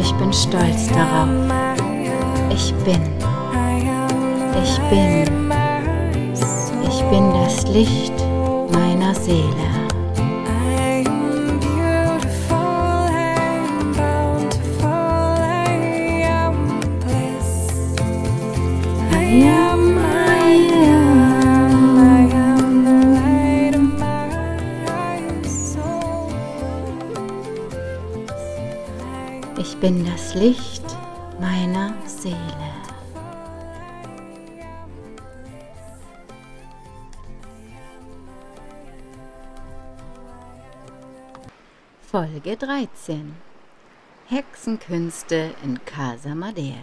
ich bin stolz darauf. Ich bin, ich bin, ich bin das Licht meiner Seele. Ich bin das Licht meiner Seele. Folge 13 Hexenkünste in Casa Madeira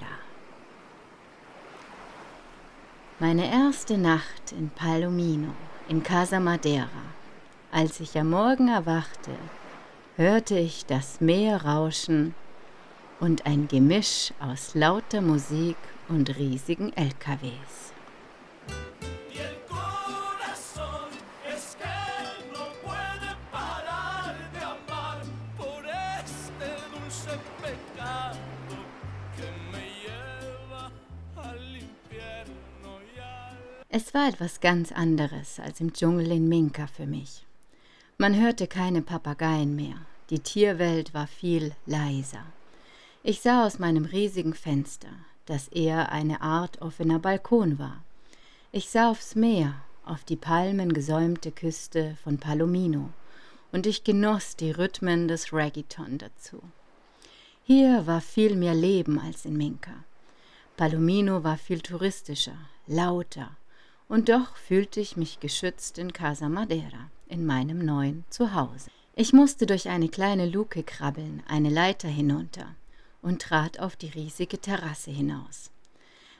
Meine erste Nacht in Palomino in Casa Madeira. Als ich am Morgen erwachte, hörte ich das Meer rauschen und ein Gemisch aus lauter Musik und riesigen LKWs. Es war etwas ganz anderes als im Dschungel in Minka für mich. Man hörte keine Papageien mehr, die Tierwelt war viel leiser. Ich sah aus meinem riesigen Fenster, das eher eine Art offener Balkon war. Ich sah aufs Meer, auf die palmengesäumte Küste von Palomino, und ich genoss die Rhythmen des Reggaeton dazu. Hier war viel mehr Leben als in Minka. Palomino war viel touristischer, lauter, und doch fühlte ich mich geschützt in Casa Madeira, in meinem neuen Zuhause. Ich musste durch eine kleine Luke krabbeln, eine Leiter hinunter und trat auf die riesige Terrasse hinaus.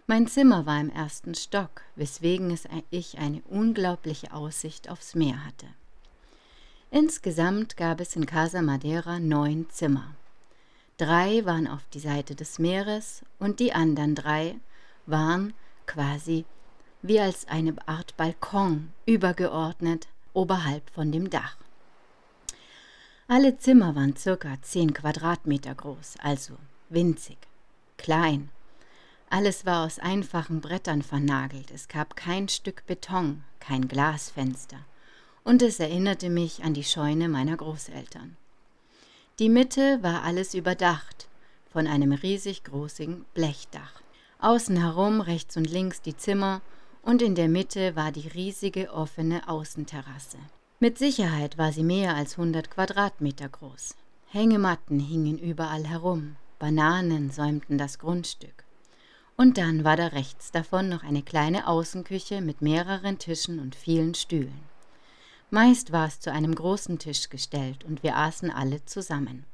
Mein Zimmer war im ersten Stock, weswegen es ich eine unglaubliche Aussicht aufs Meer hatte. Insgesamt gab es in Casa Madeira neun Zimmer. Drei waren auf die Seite des Meeres und die anderen drei waren quasi wie als eine Art Balkon übergeordnet oberhalb von dem Dach. Alle Zimmer waren circa zehn Quadratmeter groß, also winzig, klein. Alles war aus einfachen Brettern vernagelt, es gab kein Stück Beton, kein Glasfenster, und es erinnerte mich an die Scheune meiner Großeltern. Die Mitte war alles überdacht, von einem riesig großen Blechdach. Außen herum rechts und links die Zimmer und in der Mitte war die riesige offene Außenterrasse. Mit Sicherheit war sie mehr als 100 Quadratmeter groß. Hängematten hingen überall herum, Bananen säumten das Grundstück. Und dann war da rechts davon noch eine kleine Außenküche mit mehreren Tischen und vielen Stühlen. Meist war es zu einem großen Tisch gestellt und wir aßen alle zusammen.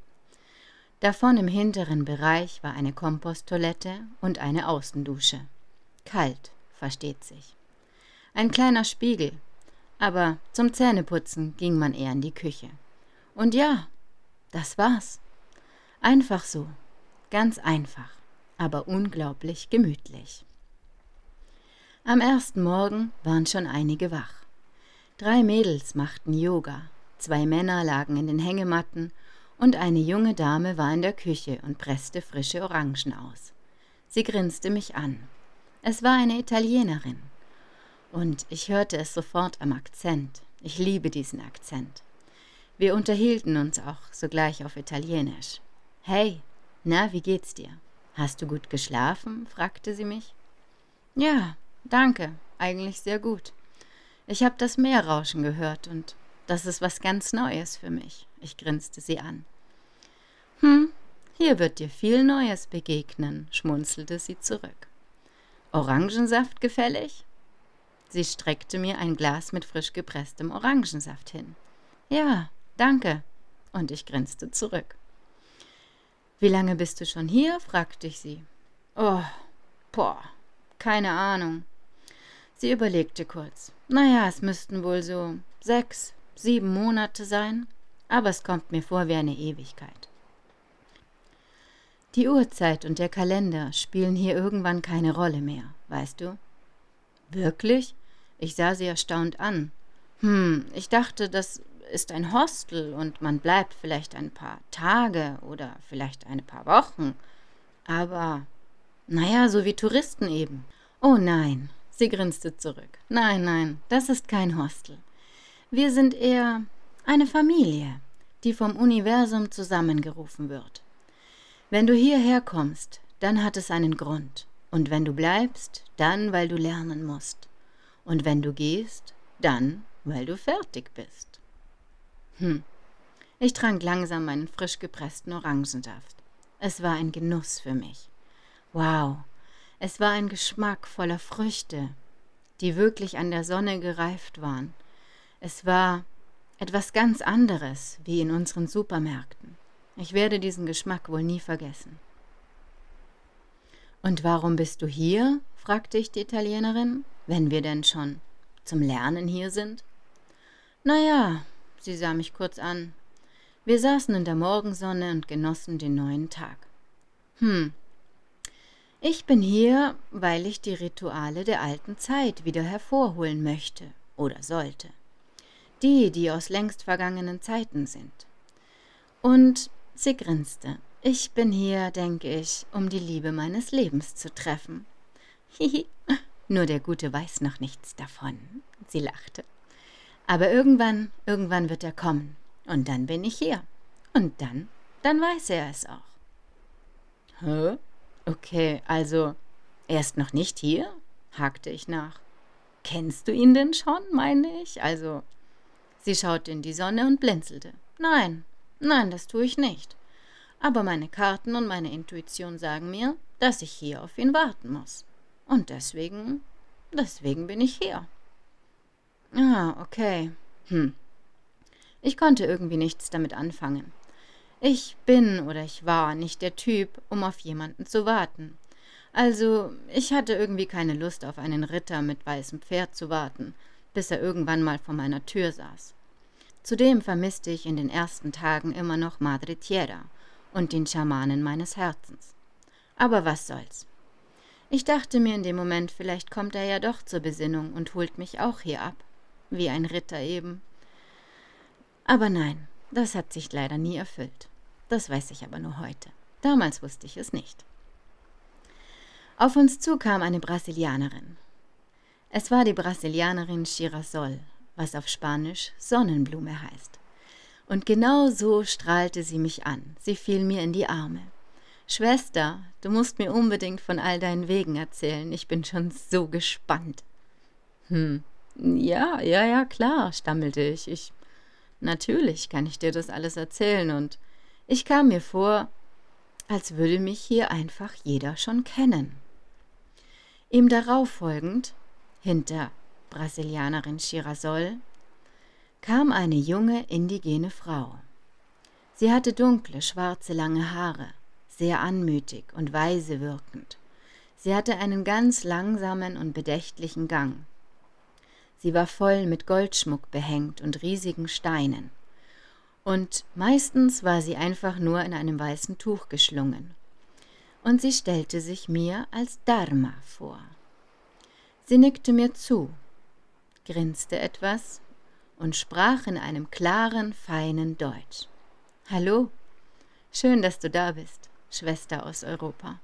Davon im hinteren Bereich war eine Komposttoilette und eine Außendusche. Kalt, versteht sich. Ein kleiner Spiegel, aber zum Zähneputzen ging man eher in die Küche. Und ja, das war's. Einfach so, Ganz einfach, aber unglaublich gemütlich. Am ersten Morgen waren schon einige wach. Drei Mädels machten Yoga, zwei Männer lagen in den Hängematten und eine junge Dame war in der Küche und presste frische Orangen aus. Sie grinste mich an. Es war eine Italienerin. Und ich hörte es sofort am Akzent. Ich liebe diesen Akzent. Wir unterhielten uns auch sogleich auf Italienisch. Hey, na, wie geht's dir? Hast du gut geschlafen? fragte sie mich. Ja, danke, eigentlich sehr gut. Ich habe das Meerrauschen gehört und das ist was ganz Neues für mich. Ich grinste sie an. Hm, hier wird dir viel Neues begegnen, schmunzelte sie zurück. Orangensaft gefällig? Sie streckte mir ein Glas mit frisch gepresstem Orangensaft hin. Ja, danke. Und ich grinste zurück. Wie lange bist du schon hier? fragte ich sie. Oh, boah, keine Ahnung. Sie überlegte kurz. Naja, es müssten wohl so sechs, sieben Monate sein, aber es kommt mir vor wie eine Ewigkeit. Die Uhrzeit und der Kalender spielen hier irgendwann keine Rolle mehr, weißt du? Wirklich? Ich sah sie erstaunt an. Hm, ich dachte, das ist ein Hostel und man bleibt vielleicht ein paar Tage oder vielleicht ein paar Wochen. Aber, naja, so wie Touristen eben. Oh nein, sie grinste zurück. Nein, nein, das ist kein Hostel. Wir sind eher eine Familie, die vom Universum zusammengerufen wird. Wenn du hierher kommst, dann hat es einen Grund. Und wenn du bleibst, dann, weil du lernen musst. Und wenn du gehst, dann, weil du fertig bist. Hm. Ich trank langsam meinen frisch gepressten Orangensaft. Es war ein Genuss für mich. Wow, es war ein Geschmack voller Früchte, die wirklich an der Sonne gereift waren. Es war etwas ganz anderes wie in unseren Supermärkten. Ich werde diesen Geschmack wohl nie vergessen. Und warum bist du hier? fragte ich die Italienerin, wenn wir denn schon zum Lernen hier sind. Na ja, sie sah mich kurz an. Wir saßen in der Morgensonne und genossen den neuen Tag. Hm. Ich bin hier, weil ich die Rituale der alten Zeit wieder hervorholen möchte oder sollte. Die, die aus längst vergangenen Zeiten sind. Und sie grinste. Ich bin hier, denke ich, um die Liebe meines Lebens zu treffen. Hihi, nur der Gute weiß noch nichts davon. Sie lachte. Aber irgendwann, irgendwann wird er kommen. Und dann bin ich hier. Und dann, dann weiß er es auch. Hä? Okay, also, er ist noch nicht hier? hakte ich nach. Kennst du ihn denn schon, meine ich? Also, sie schaute in die Sonne und blinzelte. Nein, nein, das tue ich nicht aber meine Karten und meine Intuition sagen mir, dass ich hier auf ihn warten muss. Und deswegen, deswegen bin ich hier. Ah, okay. Hm. Ich konnte irgendwie nichts damit anfangen. Ich bin oder ich war nicht der Typ, um auf jemanden zu warten. Also, ich hatte irgendwie keine Lust auf einen Ritter mit weißem Pferd zu warten, bis er irgendwann mal vor meiner Tür saß. Zudem vermisste ich in den ersten Tagen immer noch Madre Tierra und den Schamanen meines Herzens. Aber was soll's. Ich dachte mir in dem Moment, vielleicht kommt er ja doch zur Besinnung und holt mich auch hier ab, wie ein Ritter eben. Aber nein, das hat sich leider nie erfüllt. Das weiß ich aber nur heute. Damals wusste ich es nicht. Auf uns zu kam eine Brasilianerin. Es war die Brasilianerin Girasol, was auf Spanisch Sonnenblume heißt. Und genau so strahlte sie mich an. Sie fiel mir in die Arme. Schwester, du musst mir unbedingt von all deinen Wegen erzählen. Ich bin schon so gespannt. Hm. Ja, ja, ja, klar, stammelte ich. Ich. Natürlich kann ich dir das alles erzählen und ich kam mir vor, als würde mich hier einfach jeder schon kennen. Ihm darauf folgend, hinter Brasilianerin Chirasol, kam eine junge indigene Frau. Sie hatte dunkle, schwarze, lange Haare, sehr anmutig und weise wirkend. Sie hatte einen ganz langsamen und bedächtlichen Gang. Sie war voll mit Goldschmuck behängt und riesigen Steinen. Und meistens war sie einfach nur in einem weißen Tuch geschlungen. Und sie stellte sich mir als Dharma vor. Sie nickte mir zu, grinste etwas und sprach in einem klaren, feinen Deutsch. Hallo, schön, dass du da bist, Schwester aus Europa.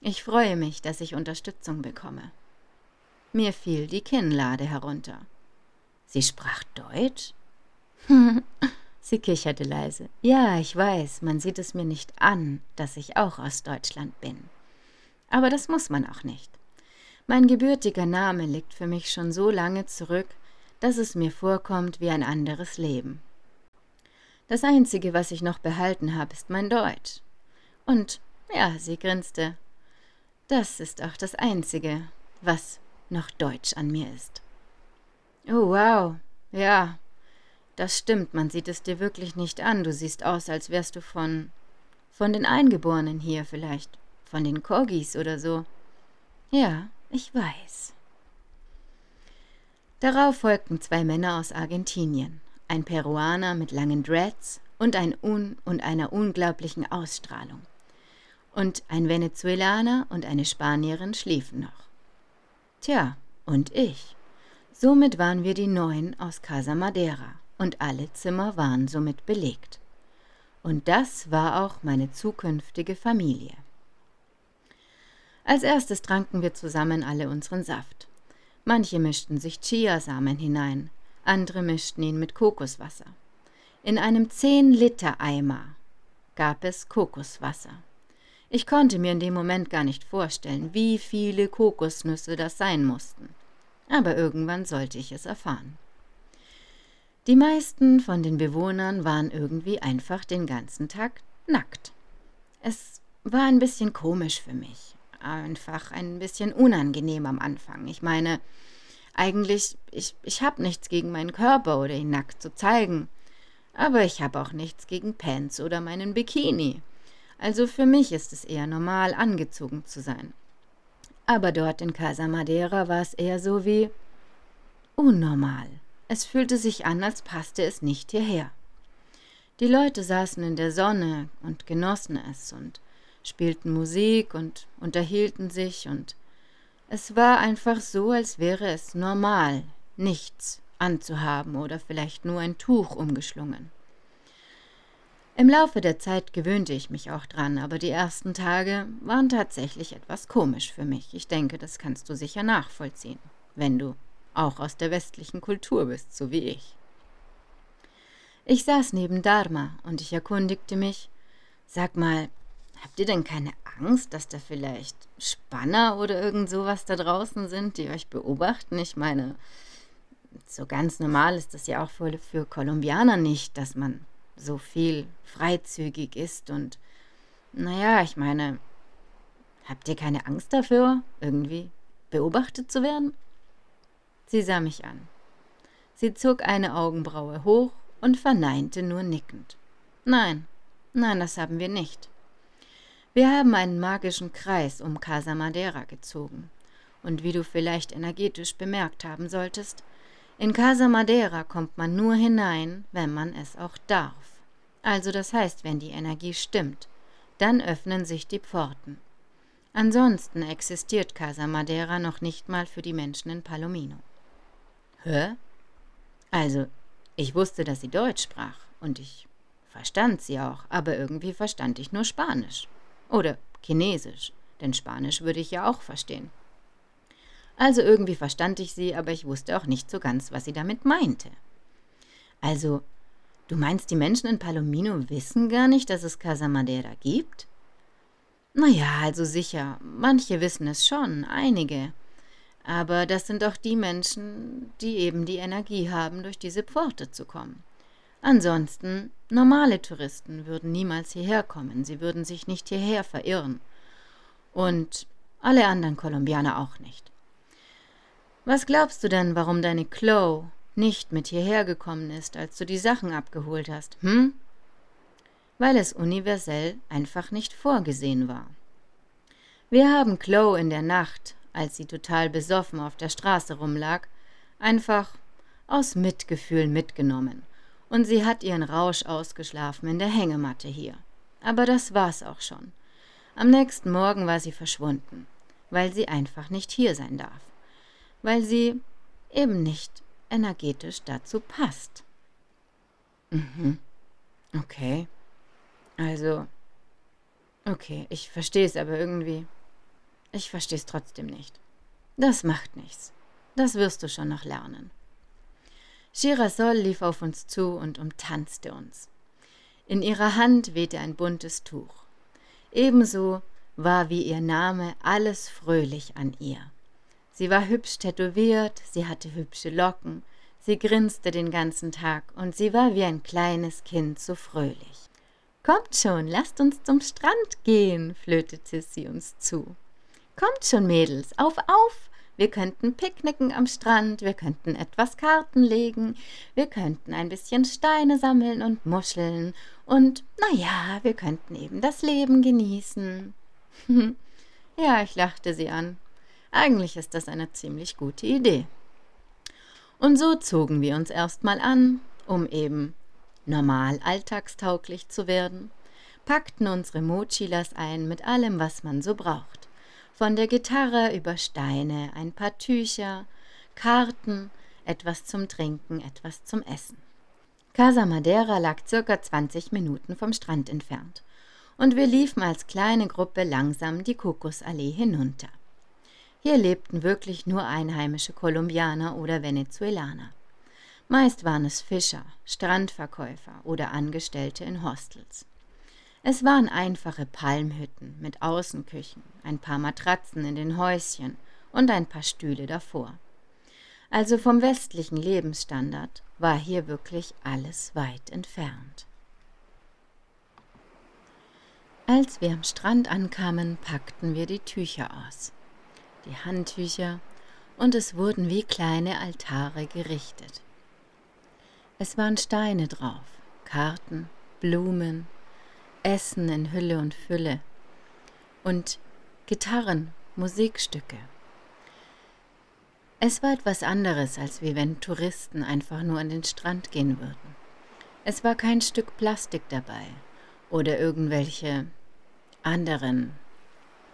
Ich freue mich, dass ich Unterstützung bekomme. Mir fiel die Kinnlade herunter. Sie sprach Deutsch? Sie kicherte leise. Ja, ich weiß, man sieht es mir nicht an, dass ich auch aus Deutschland bin. Aber das muss man auch nicht. Mein gebürtiger Name liegt für mich schon so lange zurück, dass es mir vorkommt wie ein anderes Leben. Das Einzige, was ich noch behalten habe, ist mein Deutsch. Und ja, sie grinste. Das ist auch das Einzige, was noch Deutsch an mir ist. Oh, wow. Ja, das stimmt, man sieht es dir wirklich nicht an. Du siehst aus, als wärst du von. von den Eingeborenen hier vielleicht. Von den Corgis oder so. Ja, ich weiß. Darauf folgten zwei Männer aus Argentinien, ein Peruaner mit langen Dreads und, ein un und einer unglaublichen Ausstrahlung. und ein Venezuelaner und eine Spanierin schliefen noch. Tja, und ich. Somit waren wir die Neun aus Casa Madeira und alle Zimmer waren somit belegt. Und das war auch meine zukünftige Familie. Als erstes tranken wir zusammen alle unseren Saft. Manche mischten sich Chiasamen hinein, andere mischten ihn mit Kokoswasser. In einem 10-Liter-Eimer gab es Kokoswasser. Ich konnte mir in dem Moment gar nicht vorstellen, wie viele Kokosnüsse das sein mussten. Aber irgendwann sollte ich es erfahren. Die meisten von den Bewohnern waren irgendwie einfach den ganzen Tag nackt. Es war ein bisschen komisch für mich einfach ein bisschen unangenehm am Anfang. Ich meine, eigentlich, ich, ich habe nichts gegen meinen Körper oder ihn nackt zu zeigen. Aber ich habe auch nichts gegen Pants oder meinen Bikini. Also für mich ist es eher normal, angezogen zu sein. Aber dort in Casa Madeira war es eher so wie unnormal. Es fühlte sich an, als passte es nicht hierher. Die Leute saßen in der Sonne und genossen es und spielten Musik und unterhielten sich und es war einfach so, als wäre es normal, nichts anzuhaben oder vielleicht nur ein Tuch umgeschlungen. Im Laufe der Zeit gewöhnte ich mich auch dran, aber die ersten Tage waren tatsächlich etwas komisch für mich. Ich denke, das kannst du sicher nachvollziehen, wenn du auch aus der westlichen Kultur bist, so wie ich. Ich saß neben Dharma und ich erkundigte mich, sag mal, Habt ihr denn keine Angst, dass da vielleicht Spanner oder irgend sowas da draußen sind, die euch beobachten? Ich meine, so ganz normal ist das ja auch für, für Kolumbianer nicht, dass man so viel freizügig ist und naja, ich meine, habt ihr keine Angst dafür, irgendwie beobachtet zu werden? Sie sah mich an. Sie zog eine Augenbraue hoch und verneinte nur nickend. Nein, nein, das haben wir nicht. Wir haben einen magischen Kreis um Casa Madeira gezogen. Und wie du vielleicht energetisch bemerkt haben solltest, in Casa Madeira kommt man nur hinein, wenn man es auch darf. Also das heißt, wenn die Energie stimmt, dann öffnen sich die Pforten. Ansonsten existiert Casa Madeira noch nicht mal für die Menschen in Palomino. Hä? Also, ich wusste, dass sie Deutsch sprach, und ich verstand sie auch, aber irgendwie verstand ich nur Spanisch. Oder Chinesisch, denn Spanisch würde ich ja auch verstehen. Also irgendwie verstand ich sie, aber ich wusste auch nicht so ganz, was sie damit meinte. Also, du meinst, die Menschen in Palomino wissen gar nicht, dass es Casa Madeira gibt? Naja, also sicher, manche wissen es schon, einige. Aber das sind doch die Menschen, die eben die Energie haben, durch diese Pforte zu kommen. Ansonsten, normale Touristen würden niemals hierher kommen, sie würden sich nicht hierher verirren. Und alle anderen Kolumbianer auch nicht. Was glaubst du denn, warum deine Chloe nicht mit hierher gekommen ist, als du die Sachen abgeholt hast, hm? Weil es universell einfach nicht vorgesehen war. Wir haben Chloe in der Nacht, als sie total besoffen auf der Straße rumlag, einfach aus Mitgefühl mitgenommen und sie hat ihren Rausch ausgeschlafen in der Hängematte hier. Aber das war's auch schon. Am nächsten Morgen war sie verschwunden, weil sie einfach nicht hier sein darf, weil sie eben nicht energetisch dazu passt. Mhm. Okay. Also. Okay, ich verstehe es aber irgendwie. Ich verstehe es trotzdem nicht. Das macht nichts. Das wirst du schon noch lernen. Girasol lief auf uns zu und umtanzte uns. In ihrer Hand wehte ein buntes Tuch. Ebenso war wie ihr Name alles fröhlich an ihr. Sie war hübsch tätowiert, sie hatte hübsche Locken, sie grinste den ganzen Tag und sie war wie ein kleines Kind so fröhlich. Kommt schon, lasst uns zum Strand gehen, flötete sie uns zu. Kommt schon, Mädels, auf, auf, wir könnten picknicken am Strand, wir könnten etwas Karten legen, wir könnten ein bisschen Steine sammeln und Muscheln und, na ja, wir könnten eben das Leben genießen. ja, ich lachte sie an. Eigentlich ist das eine ziemlich gute Idee. Und so zogen wir uns erstmal an, um eben normal alltagstauglich zu werden. packten unsere Mochilas ein mit allem, was man so braucht. Von der Gitarre über Steine, ein paar Tücher, Karten, etwas zum Trinken, etwas zum Essen. Casa Madeira lag circa 20 Minuten vom Strand entfernt und wir liefen als kleine Gruppe langsam die Kokosallee hinunter. Hier lebten wirklich nur einheimische Kolumbianer oder Venezuelaner. Meist waren es Fischer, Strandverkäufer oder Angestellte in Hostels. Es waren einfache Palmhütten mit Außenküchen, ein paar Matratzen in den Häuschen und ein paar Stühle davor. Also vom westlichen Lebensstandard war hier wirklich alles weit entfernt. Als wir am Strand ankamen, packten wir die Tücher aus, die Handtücher, und es wurden wie kleine Altare gerichtet. Es waren Steine drauf, Karten, Blumen, Essen in Hülle und Fülle und Gitarren, Musikstücke. Es war etwas anderes, als wie wenn Touristen einfach nur an den Strand gehen würden. Es war kein Stück Plastik dabei oder irgendwelche anderen,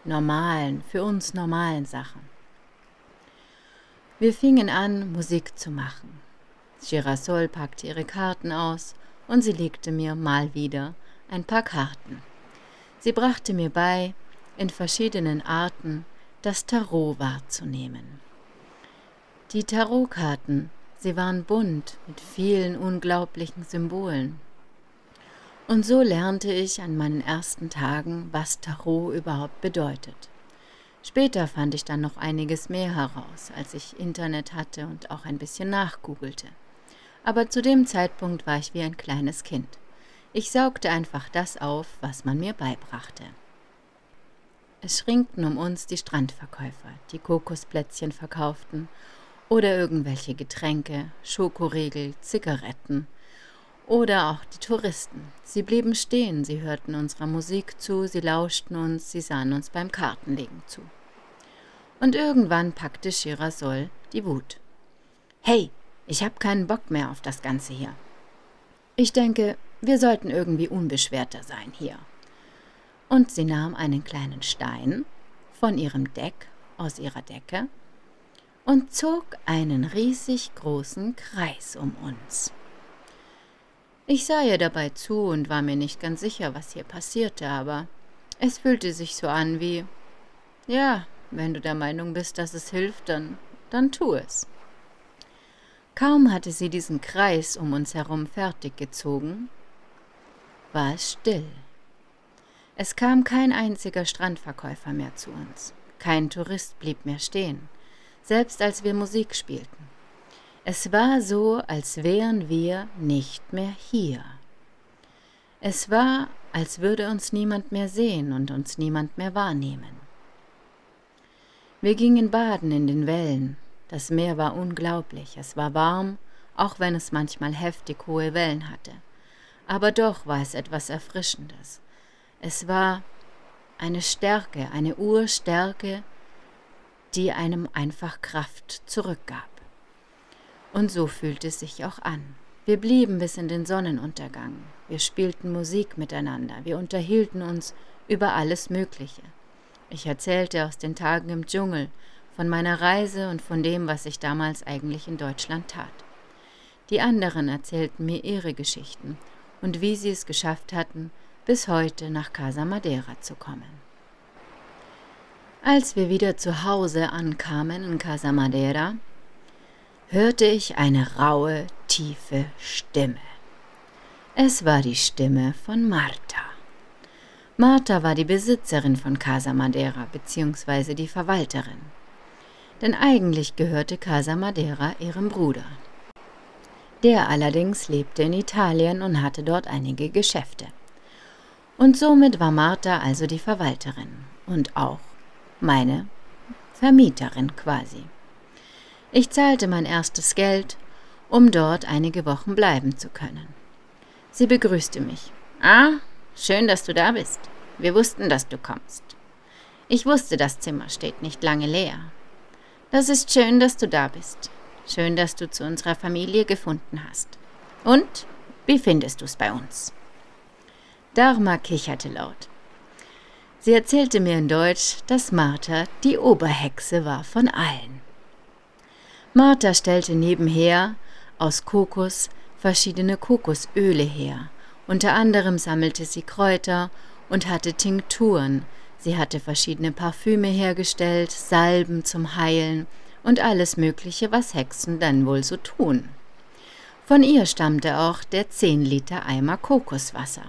normalen, für uns normalen Sachen. Wir fingen an, Musik zu machen. Girasol packte ihre Karten aus und sie legte mir mal wieder ein paar Karten. Sie brachte mir bei, in verschiedenen Arten das Tarot wahrzunehmen. Die Tarotkarten, sie waren bunt mit vielen unglaublichen Symbolen. Und so lernte ich an meinen ersten Tagen, was Tarot überhaupt bedeutet. Später fand ich dann noch einiges mehr heraus, als ich Internet hatte und auch ein bisschen nachgoogelte. Aber zu dem Zeitpunkt war ich wie ein kleines Kind. Ich saugte einfach das auf, was man mir beibrachte. Es schrinkten um uns die Strandverkäufer, die Kokosplätzchen verkauften oder irgendwelche Getränke, Schokoriegel, Zigaretten oder auch die Touristen. Sie blieben stehen, sie hörten unserer Musik zu, sie lauschten uns, sie sahen uns beim Kartenlegen zu. Und irgendwann packte Girasol die Wut. Hey, ich hab keinen Bock mehr auf das Ganze hier. Ich denke, wir sollten irgendwie unbeschwerter sein hier. Und sie nahm einen kleinen Stein von ihrem Deck aus ihrer Decke und zog einen riesig großen Kreis um uns. Ich sah ihr dabei zu und war mir nicht ganz sicher, was hier passierte, aber es fühlte sich so an wie, ja, wenn du der Meinung bist, dass es hilft, dann, dann tu es. Kaum hatte sie diesen Kreis um uns herum fertig gezogen, war es still. Es kam kein einziger Strandverkäufer mehr zu uns, kein Tourist blieb mehr stehen selbst als wir Musik spielten. Es war so, als wären wir nicht mehr hier. Es war, als würde uns niemand mehr sehen und uns niemand mehr wahrnehmen. Wir gingen baden in den Wellen. Das Meer war unglaublich. Es war warm, auch wenn es manchmal heftig hohe Wellen hatte. Aber doch war es etwas Erfrischendes. Es war eine Stärke, eine Urstärke, die einem einfach Kraft zurückgab. Und so fühlte es sich auch an. Wir blieben bis in den Sonnenuntergang. Wir spielten Musik miteinander. Wir unterhielten uns über alles Mögliche. Ich erzählte aus den Tagen im Dschungel, von meiner Reise und von dem, was ich damals eigentlich in Deutschland tat. Die anderen erzählten mir ihre Geschichten und wie sie es geschafft hatten, bis heute nach Casa Madeira zu kommen. Als wir wieder zu Hause ankamen in Casa Madeira, hörte ich eine raue, tiefe Stimme. Es war die Stimme von Marta. Marta war die Besitzerin von Casa Madeira bzw. die Verwalterin. Denn eigentlich gehörte Casa Madeira ihrem Bruder. Der allerdings lebte in Italien und hatte dort einige Geschäfte. Und somit war Marta also die Verwalterin und auch meine Vermieterin quasi. Ich zahlte mein erstes Geld, um dort einige Wochen bleiben zu können. Sie begrüßte mich. Ah, schön, dass du da bist. Wir wussten, dass du kommst. Ich wusste, das Zimmer steht nicht lange leer. Das ist schön, dass du da bist. Schön, dass du zu unserer Familie gefunden hast. Und wie findest du es bei uns? Dharma kicherte laut. Sie erzählte mir in Deutsch, dass Martha die Oberhexe war von allen. Martha stellte nebenher aus Kokos verschiedene Kokosöle her. Unter anderem sammelte sie Kräuter und hatte Tinkturen. Sie hatte verschiedene Parfüme hergestellt, Salben zum Heilen und alles Mögliche, was Hexen dann wohl so tun. Von ihr stammte auch der 10 Liter Eimer Kokoswasser.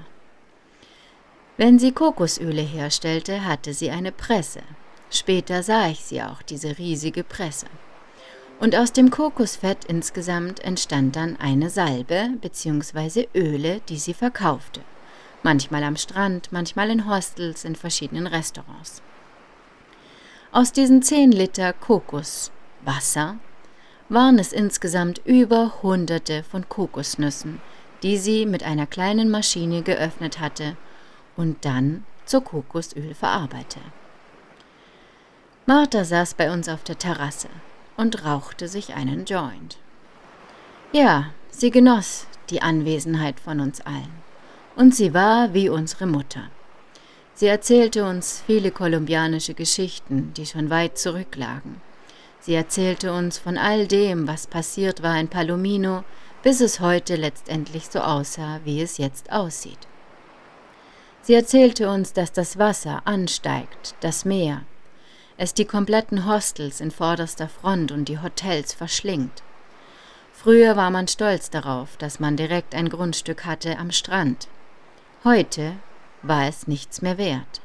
Wenn sie Kokosöle herstellte, hatte sie eine Presse. Später sah ich sie auch, diese riesige Presse. Und aus dem Kokosfett insgesamt entstand dann eine Salbe bzw. Öle, die sie verkaufte. Manchmal am Strand, manchmal in Hostels, in verschiedenen Restaurants. Aus diesen 10 Liter Kokoswasser waren es insgesamt über Hunderte von Kokosnüssen, die sie mit einer kleinen Maschine geöffnet hatte und dann zu Kokosöl verarbeite. Martha saß bei uns auf der Terrasse und rauchte sich einen Joint. Ja, sie genoss die Anwesenheit von uns allen. Und sie war wie unsere Mutter. Sie erzählte uns viele kolumbianische Geschichten, die schon weit zurücklagen. Sie erzählte uns von all dem, was passiert war in Palomino, bis es heute letztendlich so aussah, wie es jetzt aussieht. Sie erzählte uns, dass das Wasser ansteigt, das Meer, es die kompletten Hostels in vorderster Front und die Hotels verschlingt. Früher war man stolz darauf, dass man direkt ein Grundstück hatte am Strand. Heute war es nichts mehr wert.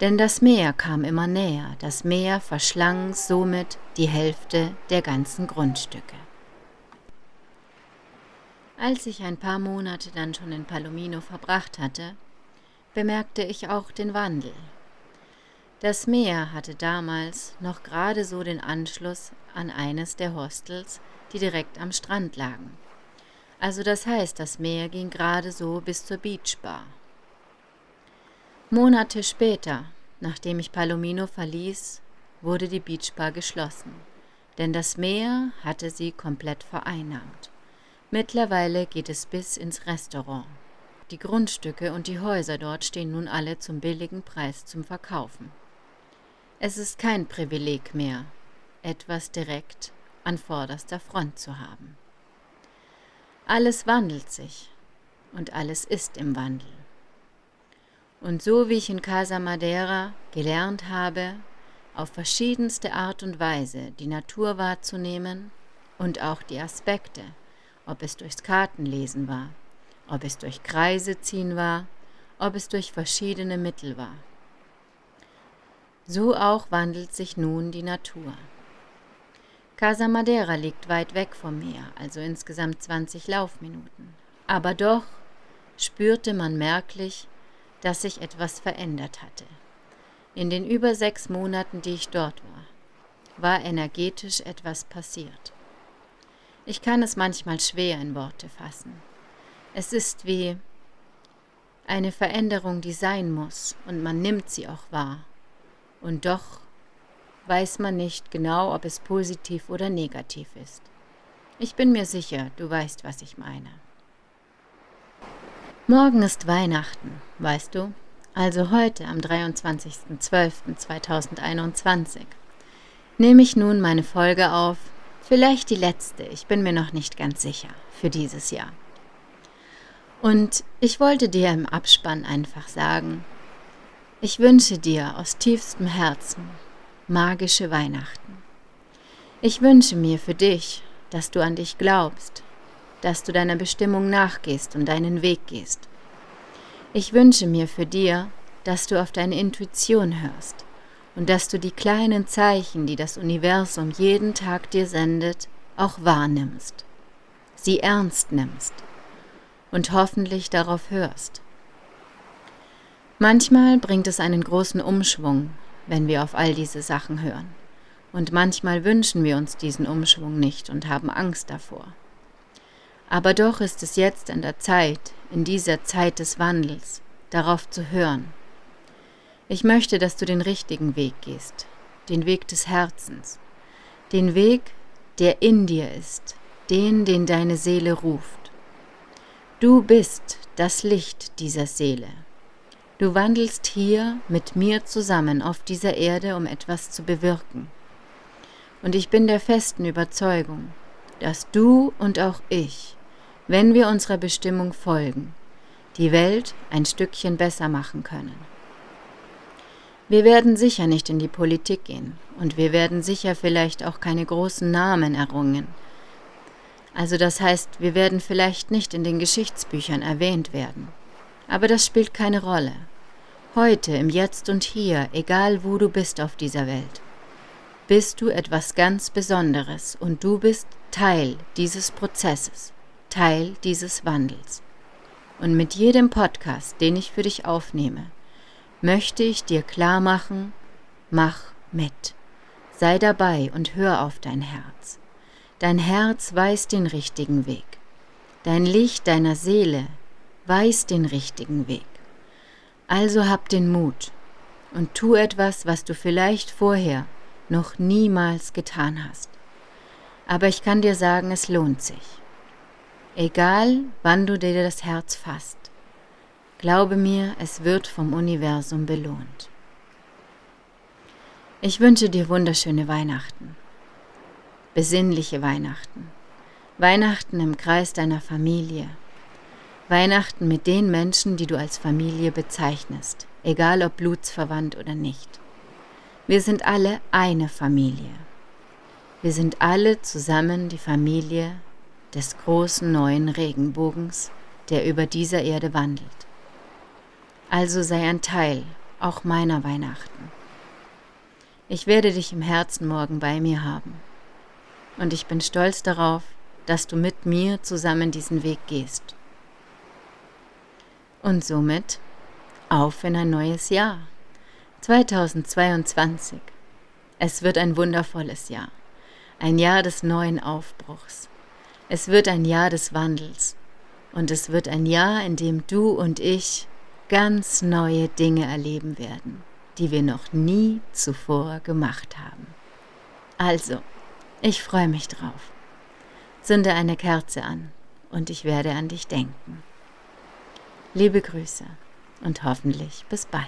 Denn das Meer kam immer näher, das Meer verschlang somit die Hälfte der ganzen Grundstücke. Als ich ein paar Monate dann schon in Palomino verbracht hatte, bemerkte ich auch den Wandel. Das Meer hatte damals noch gerade so den Anschluss an eines der Hostels, die direkt am Strand lagen. Also das heißt, das Meer ging gerade so bis zur Beachbar. Monate später, nachdem ich Palomino verließ, wurde die Beachbar geschlossen, denn das Meer hatte sie komplett vereinnahmt. Mittlerweile geht es bis ins Restaurant. Die Grundstücke und die Häuser dort stehen nun alle zum billigen Preis zum Verkaufen. Es ist kein Privileg mehr, etwas direkt an vorderster Front zu haben. Alles wandelt sich und alles ist im Wandel. Und so wie ich in Casa Madeira gelernt habe, auf verschiedenste Art und Weise die Natur wahrzunehmen und auch die Aspekte, ob es durchs Kartenlesen war, ob es durch Kreise ziehen war, ob es durch verschiedene Mittel war. So auch wandelt sich nun die Natur. Casa Madeira liegt weit weg vom Meer, also insgesamt 20 Laufminuten. Aber doch spürte man merklich, dass sich etwas verändert hatte. In den über sechs Monaten, die ich dort war, war energetisch etwas passiert. Ich kann es manchmal schwer in Worte fassen. Es ist wie eine Veränderung, die sein muss, und man nimmt sie auch wahr. Und doch weiß man nicht genau, ob es positiv oder negativ ist. Ich bin mir sicher, du weißt, was ich meine. Morgen ist Weihnachten, weißt du? Also heute, am 23.12.2021, nehme ich nun meine Folge auf, vielleicht die letzte, ich bin mir noch nicht ganz sicher, für dieses Jahr. Und ich wollte dir im Abspann einfach sagen, ich wünsche dir aus tiefstem Herzen magische Weihnachten. Ich wünsche mir für dich, dass du an dich glaubst, dass du deiner Bestimmung nachgehst und deinen Weg gehst. Ich wünsche mir für dir, dass du auf deine Intuition hörst und dass du die kleinen Zeichen, die das Universum jeden Tag dir sendet, auch wahrnimmst, sie ernst nimmst und hoffentlich darauf hörst. Manchmal bringt es einen großen Umschwung, wenn wir auf all diese Sachen hören. Und manchmal wünschen wir uns diesen Umschwung nicht und haben Angst davor. Aber doch ist es jetzt an der Zeit, in dieser Zeit des Wandels, darauf zu hören. Ich möchte, dass du den richtigen Weg gehst, den Weg des Herzens, den Weg, der in dir ist, den, den deine Seele ruft. Du bist das Licht dieser Seele Du wandelst hier mit mir zusammen auf dieser Erde, um etwas zu bewirken. Und ich bin der festen Überzeugung, dass du und auch ich, wenn wir unserer Bestimmung folgen, die Welt ein Stückchen besser machen können. Wir werden sicher nicht in die Politik gehen und wir werden sicher vielleicht auch keine großen Namen errungen. Also das heißt, wir werden vielleicht nicht in den Geschichtsbüchern erwähnt werden. Aber das spielt keine Rolle. Heute, im Jetzt und Hier, egal wo du bist auf dieser Welt, bist du etwas ganz Besonderes und du bist Teil dieses Prozesses, Teil dieses Wandels. Und mit jedem Podcast, den ich für dich aufnehme, möchte ich dir klar machen, mach mit. Sei dabei und hör auf dein Herz. Dein Herz weiß den richtigen Weg. Dein Licht deiner Seele weiß den richtigen Weg. Also hab den Mut und tu etwas, was du vielleicht vorher noch niemals getan hast. Aber ich kann dir sagen, es lohnt sich. Egal, wann du dir das Herz fasst, glaube mir, es wird vom Universum belohnt. Ich wünsche dir wunderschöne Weihnachten, besinnliche Weihnachten, Weihnachten im Kreis deiner Familie, Weihnachten mit den Menschen, die du als Familie bezeichnest, egal ob blutsverwandt oder nicht. Wir sind alle eine Familie. Wir sind alle zusammen die Familie des großen neuen Regenbogens, der über dieser Erde wandelt. Also sei ein Teil auch meiner Weihnachten. Ich werde dich im Herzen morgen bei mir haben. Und ich bin stolz darauf, dass du mit mir zusammen diesen Weg gehst. Und somit auf in ein neues Jahr. 2022. Es wird ein wundervolles Jahr. Ein Jahr des neuen Aufbruchs. Es wird ein Jahr des Wandels. Und es wird ein Jahr, in dem du und ich ganz neue Dinge erleben werden, die wir noch nie zuvor gemacht haben. Also, ich freue mich drauf. Zünde eine Kerze an und ich werde an dich denken. Liebe Grüße und hoffentlich bis bald.